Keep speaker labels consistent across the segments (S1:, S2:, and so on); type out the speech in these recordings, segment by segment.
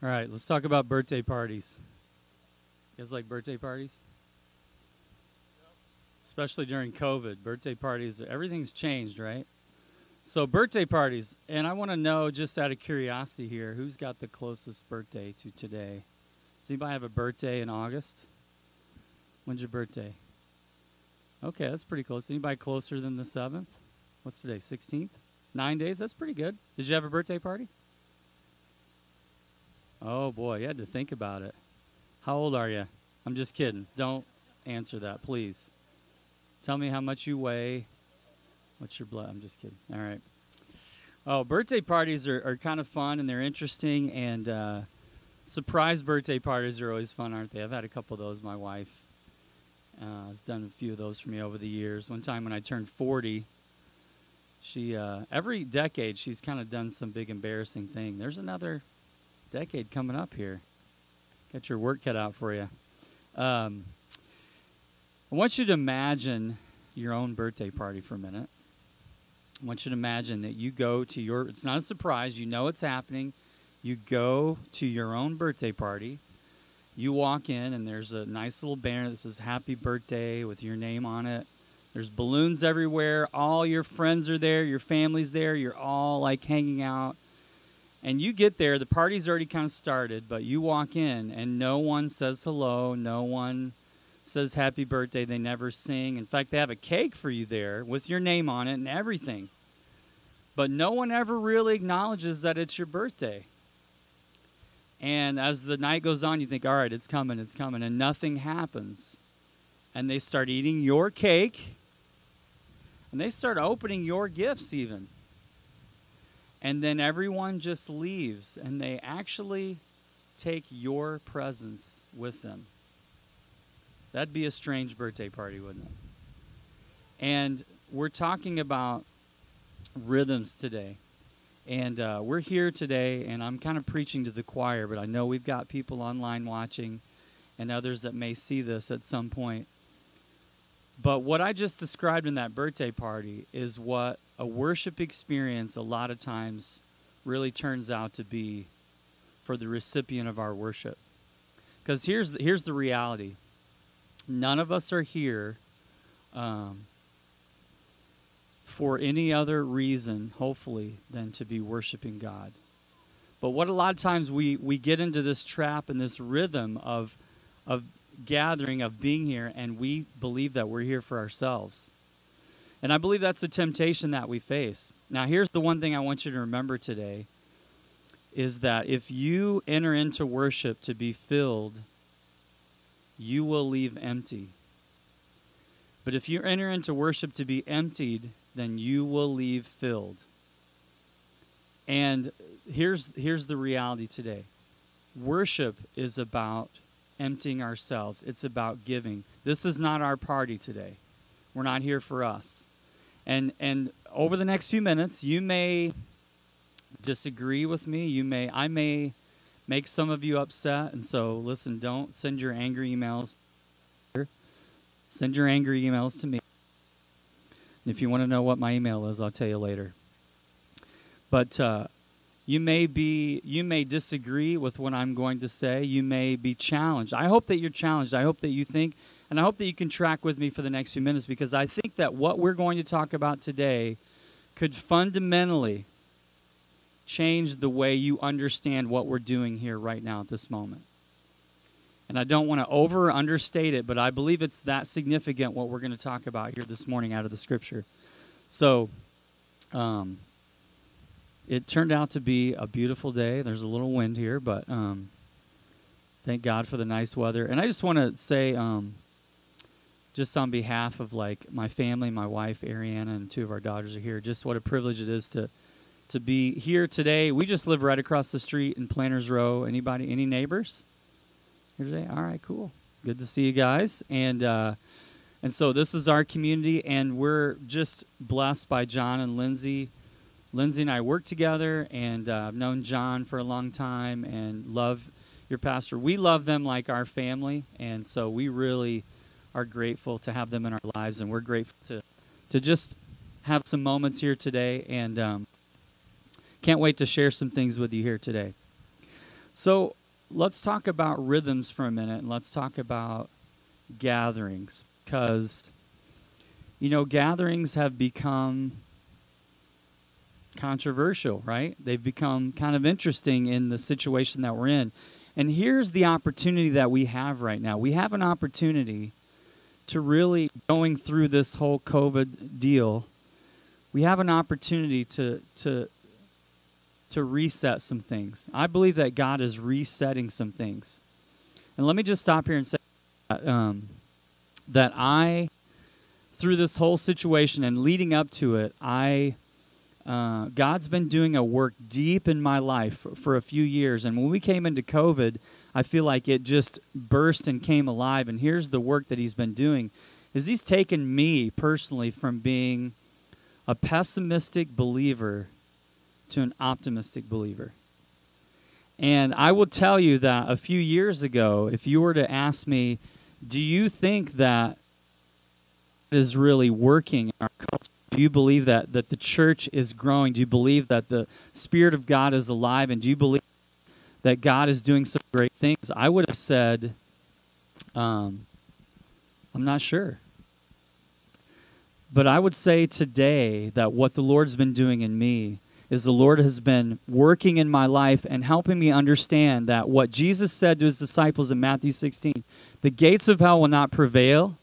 S1: All right, let's talk about birthday parties. You guys like birthday parties? Especially during COVID, birthday parties, everything's changed, right? So, birthday parties, and I want to know just out of curiosity here who's got the closest birthday to today? Does anybody have a birthday in August? When's your birthday? Okay, that's pretty close. Anybody closer than the 7th? What's today, 16th? Nine days? That's pretty good. Did you have a birthday party? Oh boy, you had to think about it. How old are you? I'm just kidding. Don't answer that, please. Tell me how much you weigh. What's your blood? I'm just kidding. All right. Oh, birthday parties are, are kind of fun and they're interesting, and uh, surprise birthday parties are always fun, aren't they? I've had a couple of those. My wife uh, has done a few of those for me over the years. One time when I turned 40, she uh, every decade she's kind of done some big embarrassing thing. There's another decade coming up here. Got your work cut out for you. Um, I want you to imagine your own birthday party for a minute. I want you to imagine that you go to your, it's not a surprise, you know it's happening. You go to your own birthday party. You walk in, and there's a nice little banner that says Happy Birthday with your name on it. There's balloons everywhere. All your friends are there. Your family's there. You're all like hanging out and you get there, the party's already kind of started, but you walk in and no one says hello, no one says happy birthday, they never sing. In fact, they have a cake for you there with your name on it and everything. But no one ever really acknowledges that it's your birthday. And as the night goes on, you think, all right, it's coming, it's coming, and nothing happens. And they start eating your cake, and they start opening your gifts, even and then everyone just leaves and they actually take your presence with them. That'd be a strange birthday party, wouldn't it? And we're talking about rhythms today. And uh, we're here today, and I'm kind of preaching to the choir, but I know we've got people online watching and others that may see this at some point. But what I just described in that birthday party is what a worship experience a lot of times really turns out to be for the recipient of our worship. Because here's the, here's the reality none of us are here um, for any other reason, hopefully, than to be worshiping God. But what a lot of times we, we get into this trap and this rhythm of, of gathering, of being here, and we believe that we're here for ourselves. And I believe that's the temptation that we face. Now, here's the one thing I want you to remember today is that if you enter into worship to be filled, you will leave empty. But if you enter into worship to be emptied, then you will leave filled. And here's here's the reality today. Worship is about emptying ourselves. It's about giving. This is not our party today. We're not here for us. And and over the next few minutes, you may disagree with me. You may I may make some of you upset. And so listen, don't send your angry emails. Send your angry emails to me. And if you want to know what my email is, I'll tell you later. But uh, you may be you may disagree with what I'm going to say. You may be challenged. I hope that you're challenged. I hope that you think and I hope that you can track with me for the next few minutes because I think that what we're going to talk about today could fundamentally change the way you understand what we're doing here right now at this moment. And I don't want to over understate it, but I believe it's that significant what we're going to talk about here this morning out of the scripture. So, um, it turned out to be a beautiful day. There's a little wind here, but um, thank God for the nice weather. And I just want to say, um, just on behalf of like my family, my wife Ariana, and two of our daughters are here. Just what a privilege it is to to be here today. We just live right across the street in Planters Row. Anybody, any neighbors here today? All right, cool. Good to see you guys. And uh, and so this is our community, and we're just blessed by John and Lindsay. Lindsay and I work together, and uh, I've known John for a long time, and love your pastor. We love them like our family, and so we really are grateful to have them in our lives, and we're grateful to to just have some moments here today, and um, can't wait to share some things with you here today. So let's talk about rhythms for a minute and let's talk about gatherings because, you know, gatherings have become controversial, right? They've become kind of interesting in the situation that we're in. And here's the opportunity that we have right now. We have an opportunity to really going through this whole COVID deal. We have an opportunity to to to reset some things. I believe that God is resetting some things. And let me just stop here and say that, um, that I, through this whole situation and leading up to it, I. Uh, God's been doing a work deep in my life for, for a few years. And when we came into COVID, I feel like it just burst and came alive. And here's the work that He's been doing: is He's taken me personally from being a pessimistic believer to an optimistic believer. And I will tell you that a few years ago, if you were to ask me, do you think that is really working in our culture? Do you believe that, that the church is growing? Do you believe that the Spirit of God is alive? And do you believe that God is doing some great things? I would have said, um, I'm not sure. But I would say today that what the Lord's been doing in me is the Lord has been working in my life and helping me understand that what Jesus said to his disciples in Matthew 16 the gates of hell will not prevail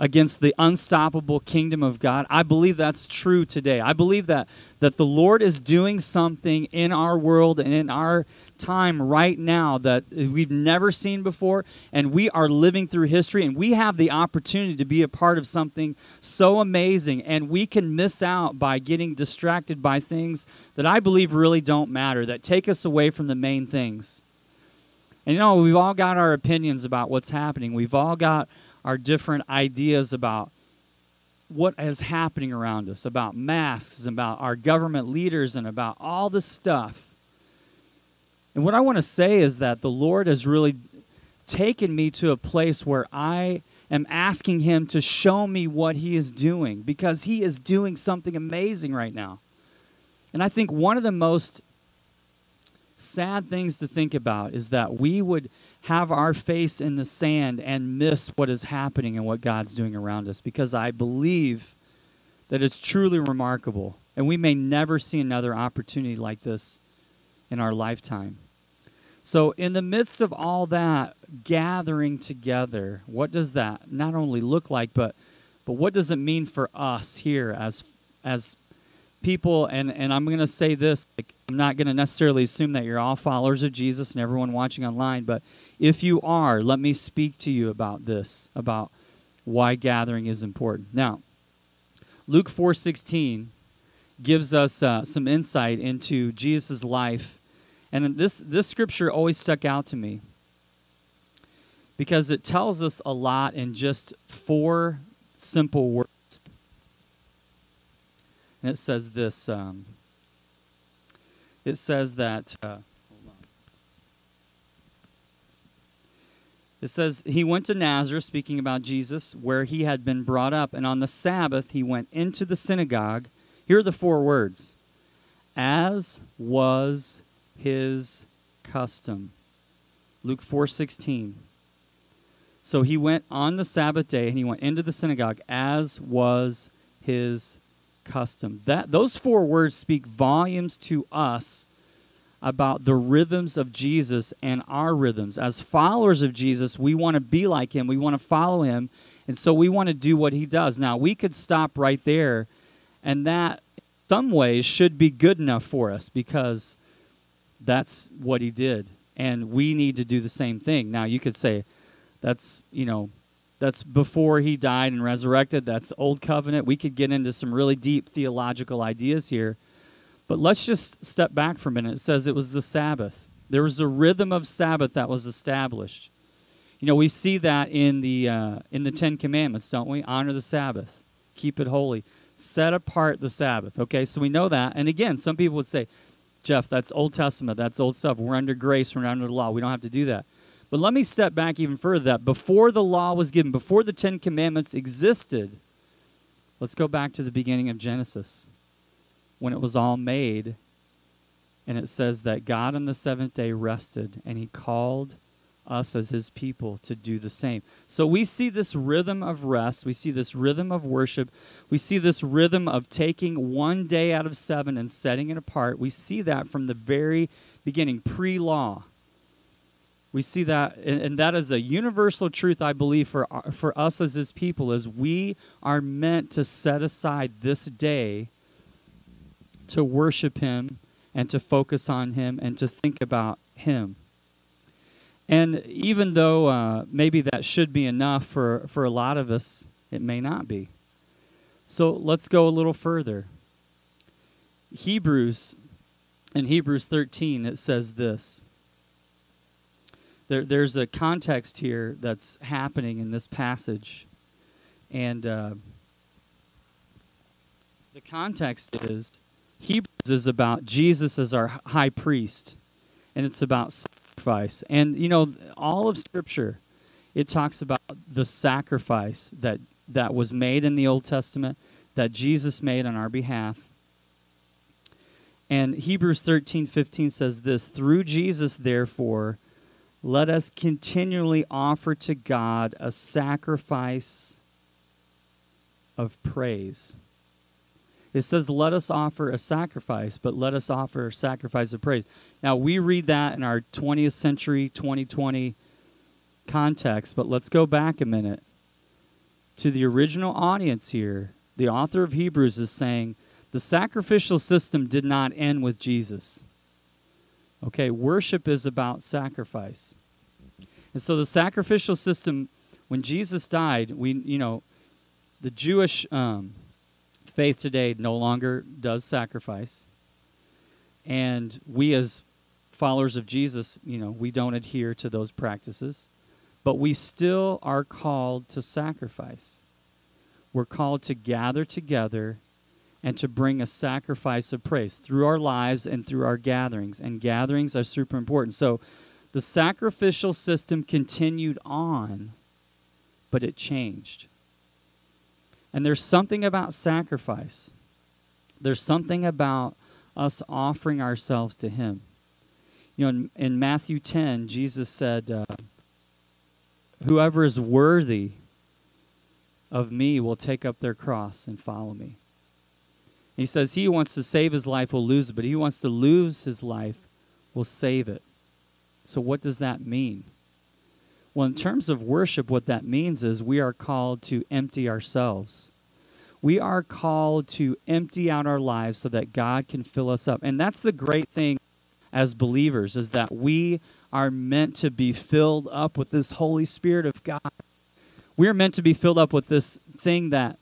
S1: against the unstoppable kingdom of God. I believe that's true today. I believe that that the Lord is doing something in our world and in our time right now that we've never seen before, and we are living through history, and we have the opportunity to be a part of something so amazing, and we can miss out by getting distracted by things that I believe really don't matter, that take us away from the main things. And you know, we've all got our opinions about what's happening. We've all got our different ideas about what is happening around us, about masks, about our government leaders, and about all this stuff. And what I want to say is that the Lord has really taken me to a place where I am asking Him to show me what He is doing because He is doing something amazing right now. And I think one of the most sad things to think about is that we would have our face in the sand and miss what is happening and what God's doing around us because I believe that it's truly remarkable. And we may never see another opportunity like this in our lifetime. So, in the midst of all that gathering together, what does that not only look like, but but what does it mean for us here as as people? And and I'm going to say this: like, I'm not going to necessarily assume that you're all followers of Jesus and everyone watching online, but if you are, let me speak to you about this, about why gathering is important. Now, Luke 4:16 gives us uh, some insight into Jesus' life and this, this scripture always stuck out to me because it tells us a lot in just four simple words. And it says this um, it says that. Uh, It says, He went to Nazareth, speaking about Jesus, where he had been brought up, and on the Sabbath he went into the synagogue. Here are the four words as was his custom. Luke 4:16. So he went on the Sabbath day and he went into the synagogue as was his custom. That those four words speak volumes to us about the rhythms of Jesus and our rhythms. As followers of Jesus, we want to be like him. We want to follow him. And so we want to do what he does. Now, we could stop right there and that some ways should be good enough for us because that's what he did. And we need to do the same thing. Now, you could say that's, you know, that's before he died and resurrected. That's old covenant. We could get into some really deep theological ideas here. But let's just step back for a minute. It says it was the Sabbath. There was a rhythm of Sabbath that was established. You know, we see that in the uh, in the Ten Commandments, don't we? Honor the Sabbath, keep it holy, set apart the Sabbath. Okay, so we know that. And again, some people would say, Jeff, that's Old Testament. That's old stuff. We're under grace. We're under the law. We don't have to do that. But let me step back even further that before the law was given, before the Ten Commandments existed, let's go back to the beginning of Genesis when it was all made. And it says that God on the seventh day rested, and he called us as his people to do the same. So we see this rhythm of rest, we see this rhythm of worship, we see this rhythm of taking one day out of seven and setting it apart. We see that from the very beginning, pre law. We see that, and, that is a universal truth, I believe, for, for us as his people, is we are meant to set aside this day to worship him and to focus on him and to think about him. And even though uh, maybe that should be enough for, for a lot of us, it may not be. So let's go a little further. Hebrews, in Hebrews 13, it says this. There, there's a context here that's happening in this passage. And uh, the context is Hebrews is about Jesus as our high priest, and it's about sacrifice. And you know, all of Scripture, it talks about the sacrifice that that was made in the Old Testament, that Jesus made on our behalf. And Hebrews 13, 15 says this Through Jesus, therefore, let us continually offer to God a sacrifice of praise. It says, Let us offer a sacrifice, but let us offer a sacrifice of praise. Now, we read that in our 20th century, 2020 context, but let's go back a minute to the original audience here. The author of Hebrews is saying the sacrificial system did not end with Jesus. Okay, worship is about sacrifice. And so the sacrificial system, when Jesus died, we, you know, the Jewish um, faith today no longer does sacrifice. And we, as followers of Jesus, you know, we don't adhere to those practices. But we still are called to sacrifice. We're called to gather together and to bring a sacrifice of praise through our lives and through our gatherings. And gatherings are super important. So the sacrificial system continued on, but it changed. And there's something about sacrifice. There's something about us offering ourselves to Him. You know, in, in Matthew 10, Jesus said, uh, Whoever is worthy of me will take up their cross and follow me. He says, He who wants to save his life will lose it, but he who wants to lose his life will save it. So, what does that mean? Well, in terms of worship, what that means is we are called to empty ourselves. We are called to empty out our lives so that God can fill us up. And that's the great thing as believers is that we are meant to be filled up with this Holy Spirit of God. We are meant to be filled up with this thing that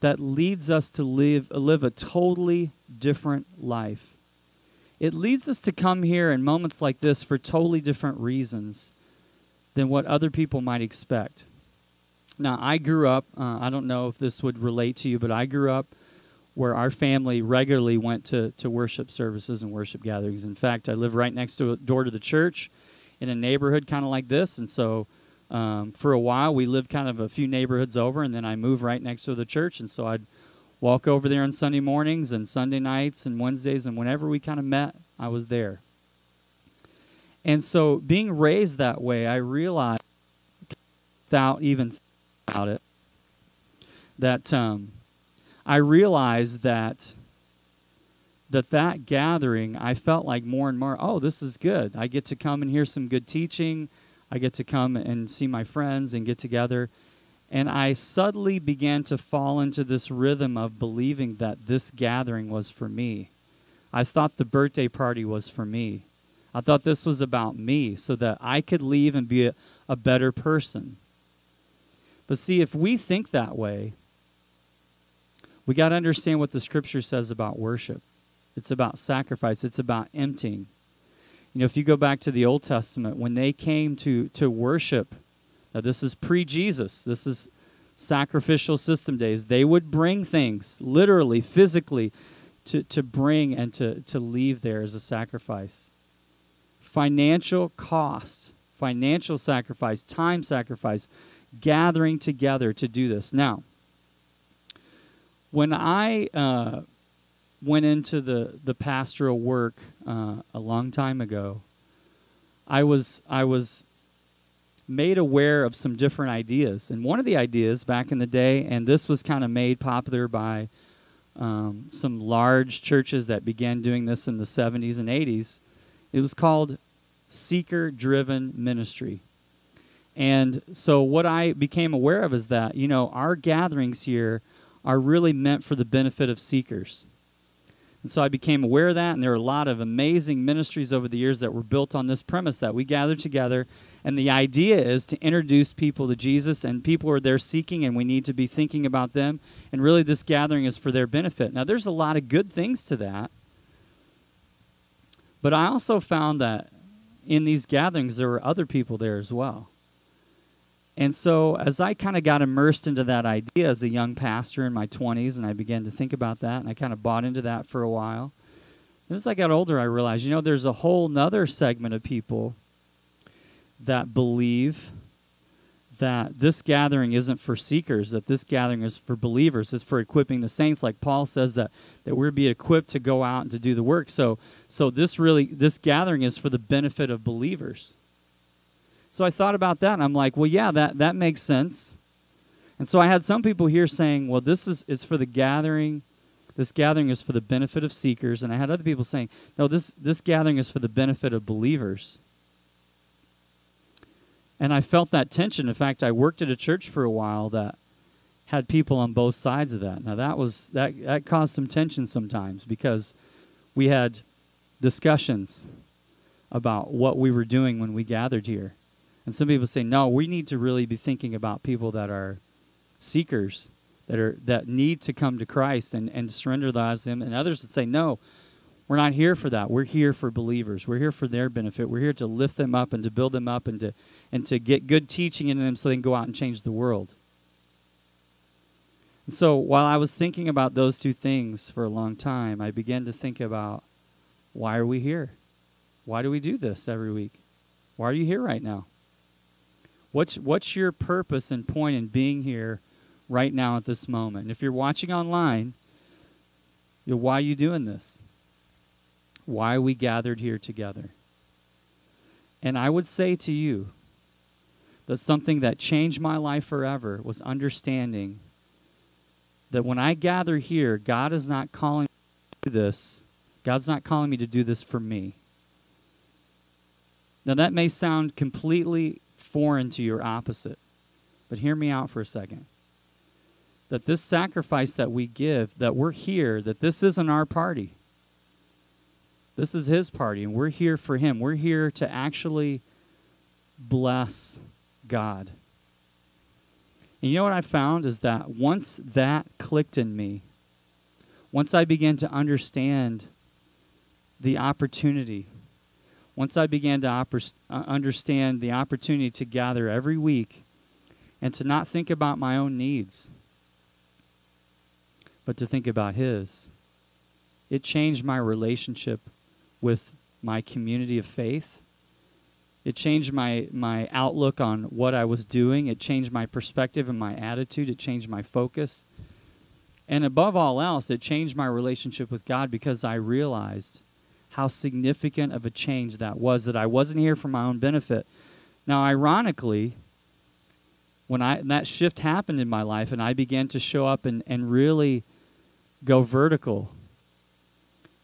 S1: that leads us to live live a totally different life. It leads us to come here in moments like this for totally different reasons than what other people might expect. Now, I grew up, uh, I don't know if this would relate to you, but I grew up where our family regularly went to, to worship services and worship gatherings. In fact, I live right next to a door to the church in a neighborhood kind of like this. And so um, for a while, we lived kind of a few neighborhoods over, and then I moved right next to the church. And so I'd walk over there on Sunday mornings and Sunday nights and Wednesdays, and whenever we kind of met, I was there. And so, being raised that way, I realized, without even thinking about it, that um, I realized that that that gathering, I felt like more and more, oh, this is good. I get to come and hear some good teaching. I get to come and see my friends and get together. And I suddenly began to fall into this rhythm of believing that this gathering was for me. I thought the birthday party was for me. I thought this was about me so that I could leave and be a, a better person. But see, if we think that way, we got to understand what the scripture says about worship. It's about sacrifice, it's about emptying. You know, if you go back to the Old Testament, when they came to, to worship, now this is pre Jesus, this is sacrificial system days, they would bring things, literally, physically, to, to bring and to, to leave there as a sacrifice financial cost, financial sacrifice, time sacrifice, gathering together to do this. Now, when I uh, went into the, the pastoral work uh, a long time ago, I was I was made aware of some different ideas. And one of the ideas back in the day, and this was kind of made popular by um, some large churches that began doing this in the 70s and 80s, it was called seeker driven ministry. And so, what I became aware of is that, you know, our gatherings here are really meant for the benefit of seekers. And so I became aware of that, and there are a lot of amazing ministries over the years that were built on this premise that we gather together, and the idea is to introduce people to Jesus, and people are there seeking, and we need to be thinking about them. And really, this gathering is for their benefit. Now, there's a lot of good things to that, but I also found that in these gatherings, there were other people there as well. And so, as I kind of got immersed into that idea as a young pastor in my 20s, and I began to think about that, and I kind of bought into that for a while. And as I got older, I realized, you know, there's a whole nother segment of people that believe that this gathering isn't for seekers, that this gathering is for believers, it's for equipping the saints, like Paul says that, that we're be equipped to go out and to do the work. So so this really this gathering is for the benefit of believers. So I thought about that and I'm like, well, yeah, that, that makes sense. And so I had some people here saying, well, this is, is for the gathering. This gathering is for the benefit of seekers. And I had other people saying, no, this, this gathering is for the benefit of believers. And I felt that tension. In fact, I worked at a church for a while that had people on both sides of that. Now that was that that caused some tension sometimes because we had discussions about what we were doing when we gathered here. And some people say, no, we need to really be thinking about people that are seekers, that are that need to come to Christ and, and surrender their lives to Him. And others would say, no, we're not here for that. We're here for believers. We're here for their benefit. We're here to lift them up and to build them up and to and to get good teaching into them so they can go out and change the world. And so while I was thinking about those two things for a long time, I began to think about why are we here? Why do we do this every week? Why are you here right now? What's what's your purpose and point in being here right now at this moment? And if you're watching online, you know, why are you doing this? Why we gathered here together? And I would say to you that something that changed my life forever was understanding that when I gather here, God is not calling me to do this. God's not calling me to do this for me. Now, that may sound completely foreign to your opposite. But hear me out for a second. That this sacrifice that we give, that we're here, that this isn't our party. This is his party, and we're here for him. We're here to actually bless God. And you know what I found is that once that clicked in me, once I began to understand the opportunity once I began to uh, understand the opportunity to gather every week and to not think about my own needs, but to think about His, it changed my relationship with my community of faith. It changed my, my outlook on what I was doing. It changed my perspective and my attitude. It changed my focus. And above all else, it changed my relationship with God because I realized how significant of a change that was that I wasn't here for my own benefit. Now, ironically, when I that shift happened in my life and I began to show up and, and really go vertical,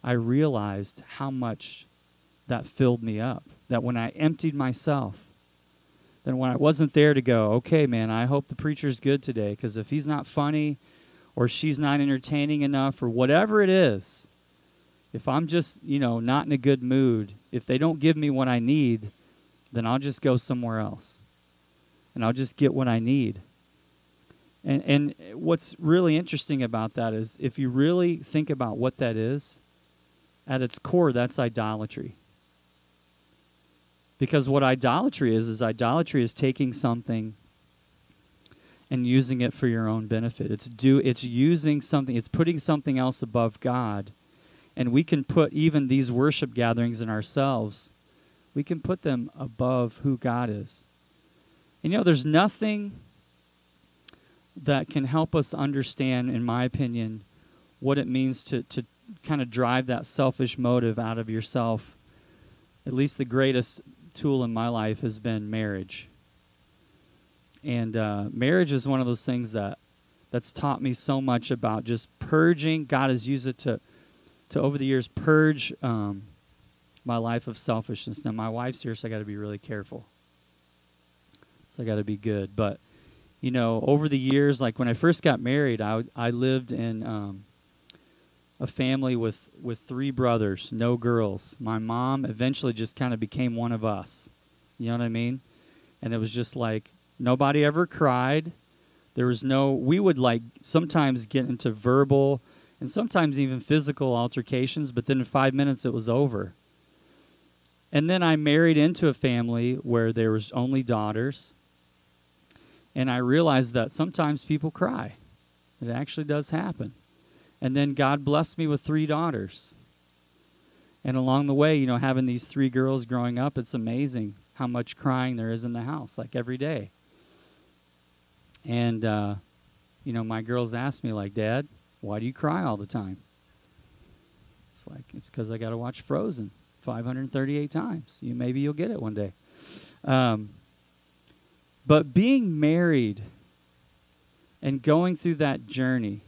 S1: I realized how much that filled me up. That when I emptied myself, then when I wasn't there to go, okay, man, I hope the preacher's good today, because if he's not funny or she's not entertaining enough or whatever it is, if I'm just, you know, not in a good mood, if they don't give me what I need, then I'll just go somewhere else. And I'll just get what I need. And and what's really interesting about that is if you really think about what that is, at its core that's idolatry. Because what idolatry is is idolatry is taking something and using it for your own benefit. It's do it's using something, it's putting something else above God and we can put even these worship gatherings in ourselves, we can put them above who God is. And you know, there's nothing that can help us understand, in my opinion, what it means to, to, kind of drive that selfish motive out of yourself, at least the greatest tool in my life has been marriage. And uh, marriage is one of those things that that's taught me so much about just purging. God has used it to to over the years purge um, my life of selfishness. Now my wife's here, so I got to be really careful. So I got to be good. But you know, over the years, like when I first got married, I I lived in um, a family with with three brothers, no girls. My mom eventually just kind of became one of us. You know what I mean? And it was just like nobody ever cried. There was no we would like sometimes get into verbal and sometimes even physical altercations, but then in 5 minutes it was over. And then I married into a family where there was only daughters. And I realized that sometimes people cry. It actually does happen. And then God blessed me with three daughters. And along the way, you know, having these three girls growing up, it's amazing how much crying there is in the house, like every day. And, uh, you know, my girls ask me, like, Dad, why do you cry all the time? It's like, it's because I got to watch Frozen 538 times. You Maybe you'll get it one day. Um, but being married and going through that journey,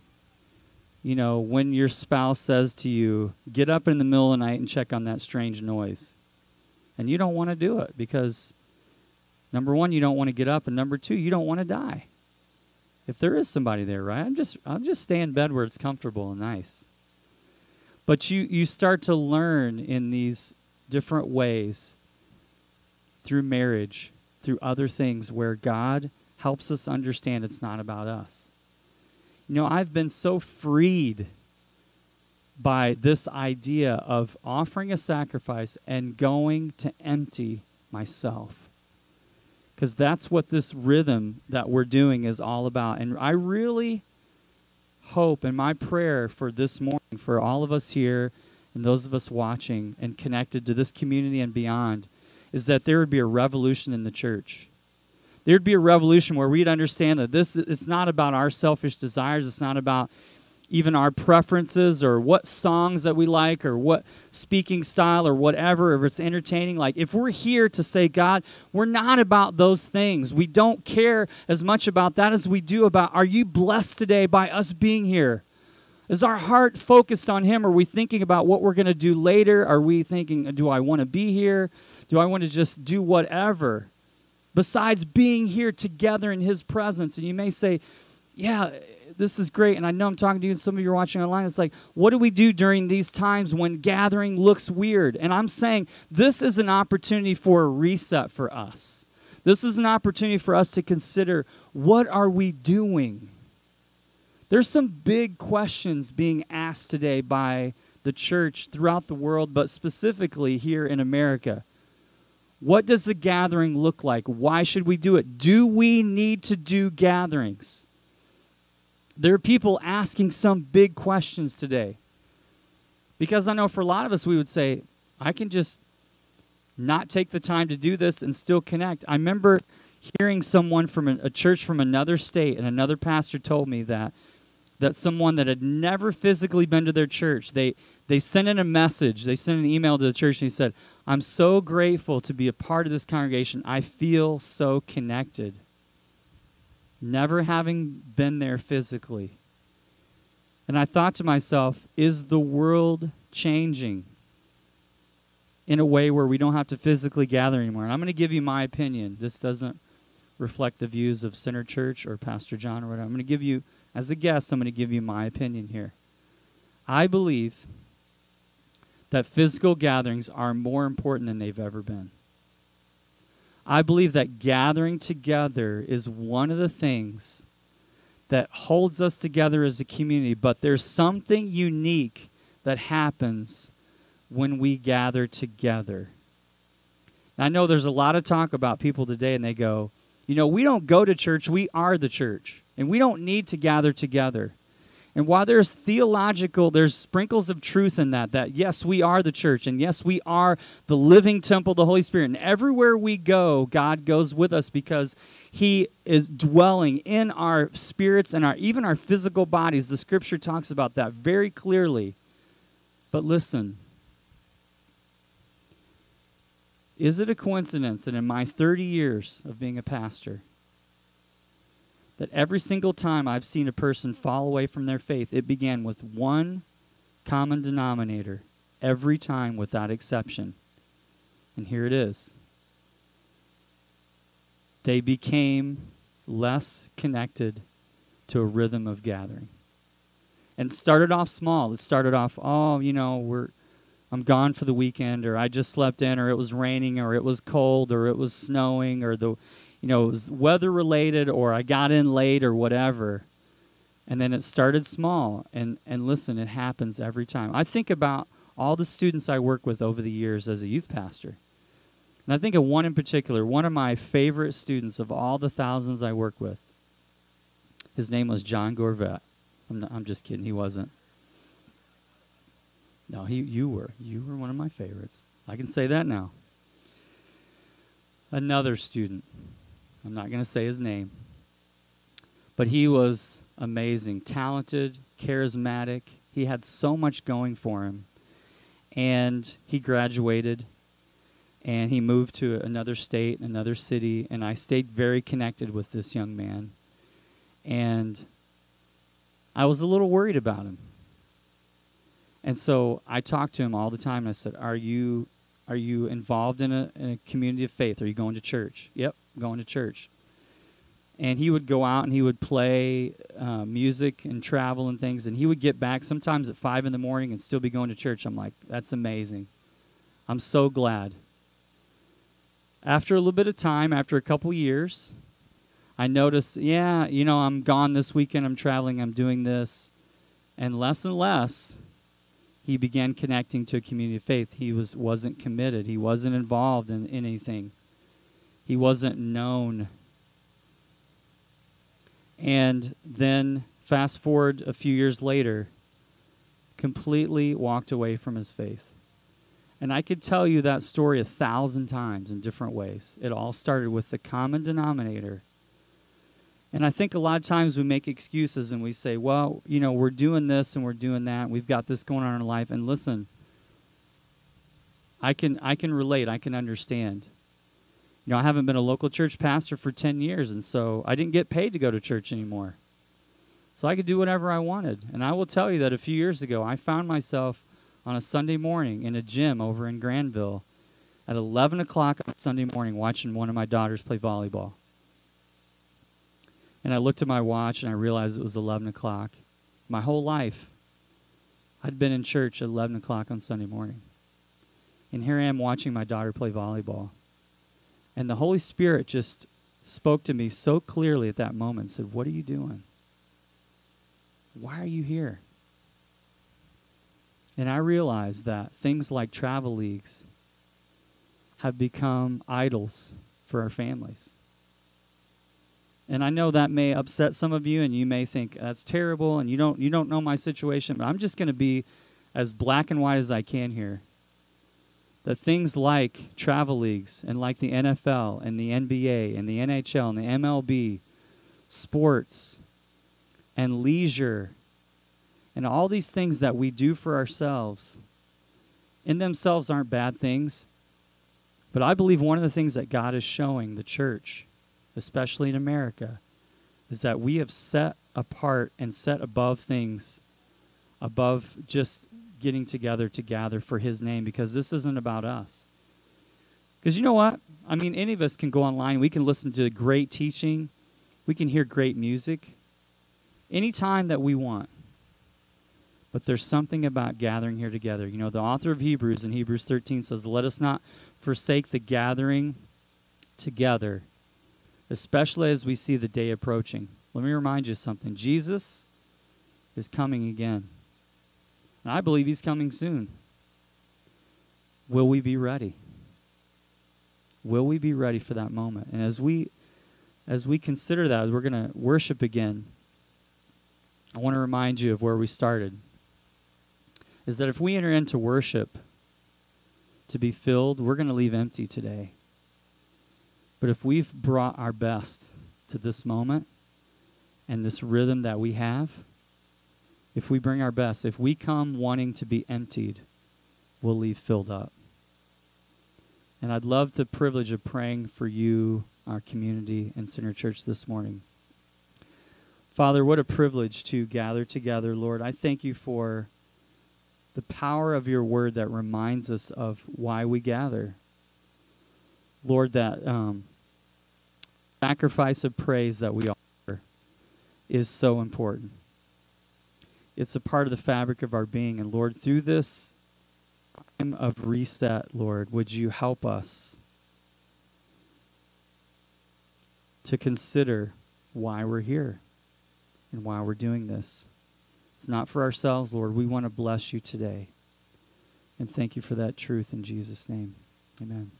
S1: you know, when your spouse says to you, get up in the middle of the night and check on that strange noise. And you don't want to do it because, number one, you don't want to get up, and number two, you don't want to die. If there is somebody there, right? I'm just I'll just stay in bed where it's comfortable and nice. But you you start to learn in these different ways through marriage, through other things where God helps us understand it's not about us. You know, I've been so freed by this idea of offering a sacrifice and going to empty myself. Because that's what this rhythm that we're doing is all about. And I really hope, and my prayer for this morning, for all of us here and those of us watching and connected to this community and beyond, is that there would be a revolution in the church there'd be a revolution where we'd understand that this it's not about our selfish desires. It's not about even our preferences or what songs that we like or what speaking style or whatever if it's entertaining. Like if we're here to say god we're not about those things. We don't care as much about that as we do about are you blessed today by us being here? Is our heart focused on him? Are we thinking about what we're going to do later? Are we thinking do i want to be here? Do i want to just do whatever besides being here together in His presence. And you may say, yeah, this is great. And I know I'm talking to you, and some of you are watching online. It's like, what do we do during these times when gathering looks weird? And I'm saying this is an opportunity for a reset for us. This is an opportunity for us to consider what are we doing? There's some big questions being asked today by the church throughout the world, but specifically here in America. What does the gathering look like? Why should we do it? Do we need to do gatherings? There are people asking some big questions today. Because I know for a lot of us, we would say, I can just not take the time to do this and still connect. I remember hearing someone from a, church from another state, and another pastor told me that that someone that had never physically been to their church, they, they sent in a message, they sent an email to the church, and he said, I'm so grateful to be a part of this congregation. I feel so connected. Never having been there physically. And I thought to myself, is the world changing in a way where we don't have to physically gather anymore? And I'm going to give you my opinion. This doesn't reflect the views of Center Church or Pastor John or whatever. I'm going to give you as a guest, I'm going to give you my opinion here. I believe that physical gatherings are more important than they've ever been. I believe that gathering together is one of the things that holds us together as a community, but there's something unique that happens when we gather together. I know there's a lot of talk about people today, and they go, you know, we don't go to church, we are the church. And we don't need to gather together. And while there's theological, there's sprinkles of truth in that, that yes, we are the church, and yes, we are the living temple of the Holy Spirit. And everywhere we go, God goes with us because He is dwelling in our spirits and our even our physical bodies. The scripture talks about that very clearly. But listen, is it a coincidence that in my 30 years of being a pastor, that every single time I've seen a person fall away from their faith, it began with one common denominator every time without exception. And here it is. They became less connected to a rhythm of gathering. And started off small. It started off, oh, you know, we're I'm gone for the weekend or I just slept in or it was raining or it was cold or it was snowing or the you know, it was weather related or I got in late or whatever. And then it started small. And, and listen, it happens every time. I think about all the students I work with over the years as a youth pastor. And I think of one in particular, one of my favorite students of all the thousands I work with. His name was John Gorvet. I'm, not, I'm just kidding, he wasn't. No, he, you were. You were one of my favorites. I can say that now. Another student I'm not going to say his name. But he was amazing, talented, charismatic. He had so much going for him. And he graduated and he moved to another state, another city, and I stayed very connected with this young man. And I was a little worried about him. And so I talked to him all the time. And I said, "Are you are you involved in a, in a community of faith? Are you going to church?" "Yep." Going to church. And he would go out and he would play uh, music and travel and things. And he would get back sometimes at 5 in the morning and still be going to church. I'm like, that's amazing. I'm so glad. After a little bit of time, after a couple years, I noticed, yeah, you know, I'm gone this weekend, I'm traveling, I'm doing this. And less and less, he began connecting to a community of faith. He was, wasn't committed, he wasn't involved in, in anything. He wasn't known. And then, fast forward a few years later, completely walked away from his faith. And I could tell you that story a thousand times in different ways. It all started with the common denominator. And I think a lot of times we make excuses and we say, well, you know, we're doing this and we're doing that. We've got this going on in our life. And listen, I can I can relate. I can understand you know, I haven't been a local church pastor for 10 years, and so I didn't get paid to go to church anymore. So I could do whatever I wanted. And I will tell you that a few years ago, I found myself on a Sunday morning in a gym over in Granville at 11 o'clock on Sunday morning watching one of my daughters play volleyball. And I looked at my watch and I realized it was 11 o'clock. My whole life, I'd been in church at 11 o'clock on Sunday morning. And here I am watching my daughter play volleyball. And the Holy Spirit just spoke to me so clearly at that moment and said, What are you doing? Why are you here? And I realized that things like travel leagues have become idols for our families. And I know that may upset some of you and you may think that's terrible and you don't you don't know my situation, but I'm just going to be as black and white as I can here that things like travel leagues and like the NFL and the NBA and the NHL and the MLB, sports and leisure, and all these things that we do for ourselves in themselves aren't bad things. But I believe one of the things that God is showing the church, especially in America, is that we have set apart and set above things, above just getting together to gather for His name because this isn't about us. Because you know what? I mean, any of us can go online, we can listen to great teaching, we can hear great music anytime that we want. But there's something about gathering here together. You know, the author of Hebrews in Hebrews 13 says, Let us not forsake the gathering together, especially as we see the day approaching. Let me remind you something Jesus is coming again. And I believe he's coming soon. Will we be ready? Will we be ready for that moment? And as we as we consider that, as we're going to worship again, I want to remind you of where we started. Is that if we enter into worship to be filled, we're going to leave empty today. But if we've brought our best to this moment and this rhythm that we have, if we bring our best, if we come wanting to be emptied, we'll leave filled up. And I'd love the privilege of praying for you, our community, and Center Church this morning. Father, what a privilege to gather together, Lord. I thank you for the power of your word that reminds us of why we gather. Lord, that um, sacrifice of praise that we offer is so important. It's a part of the fabric of our being. And Lord, through this time of reset, Lord, would you help us to consider why we're here and why we're doing this? It's not for ourselves, Lord. We want to bless you today. And thank you for that truth in Jesus' name. Amen.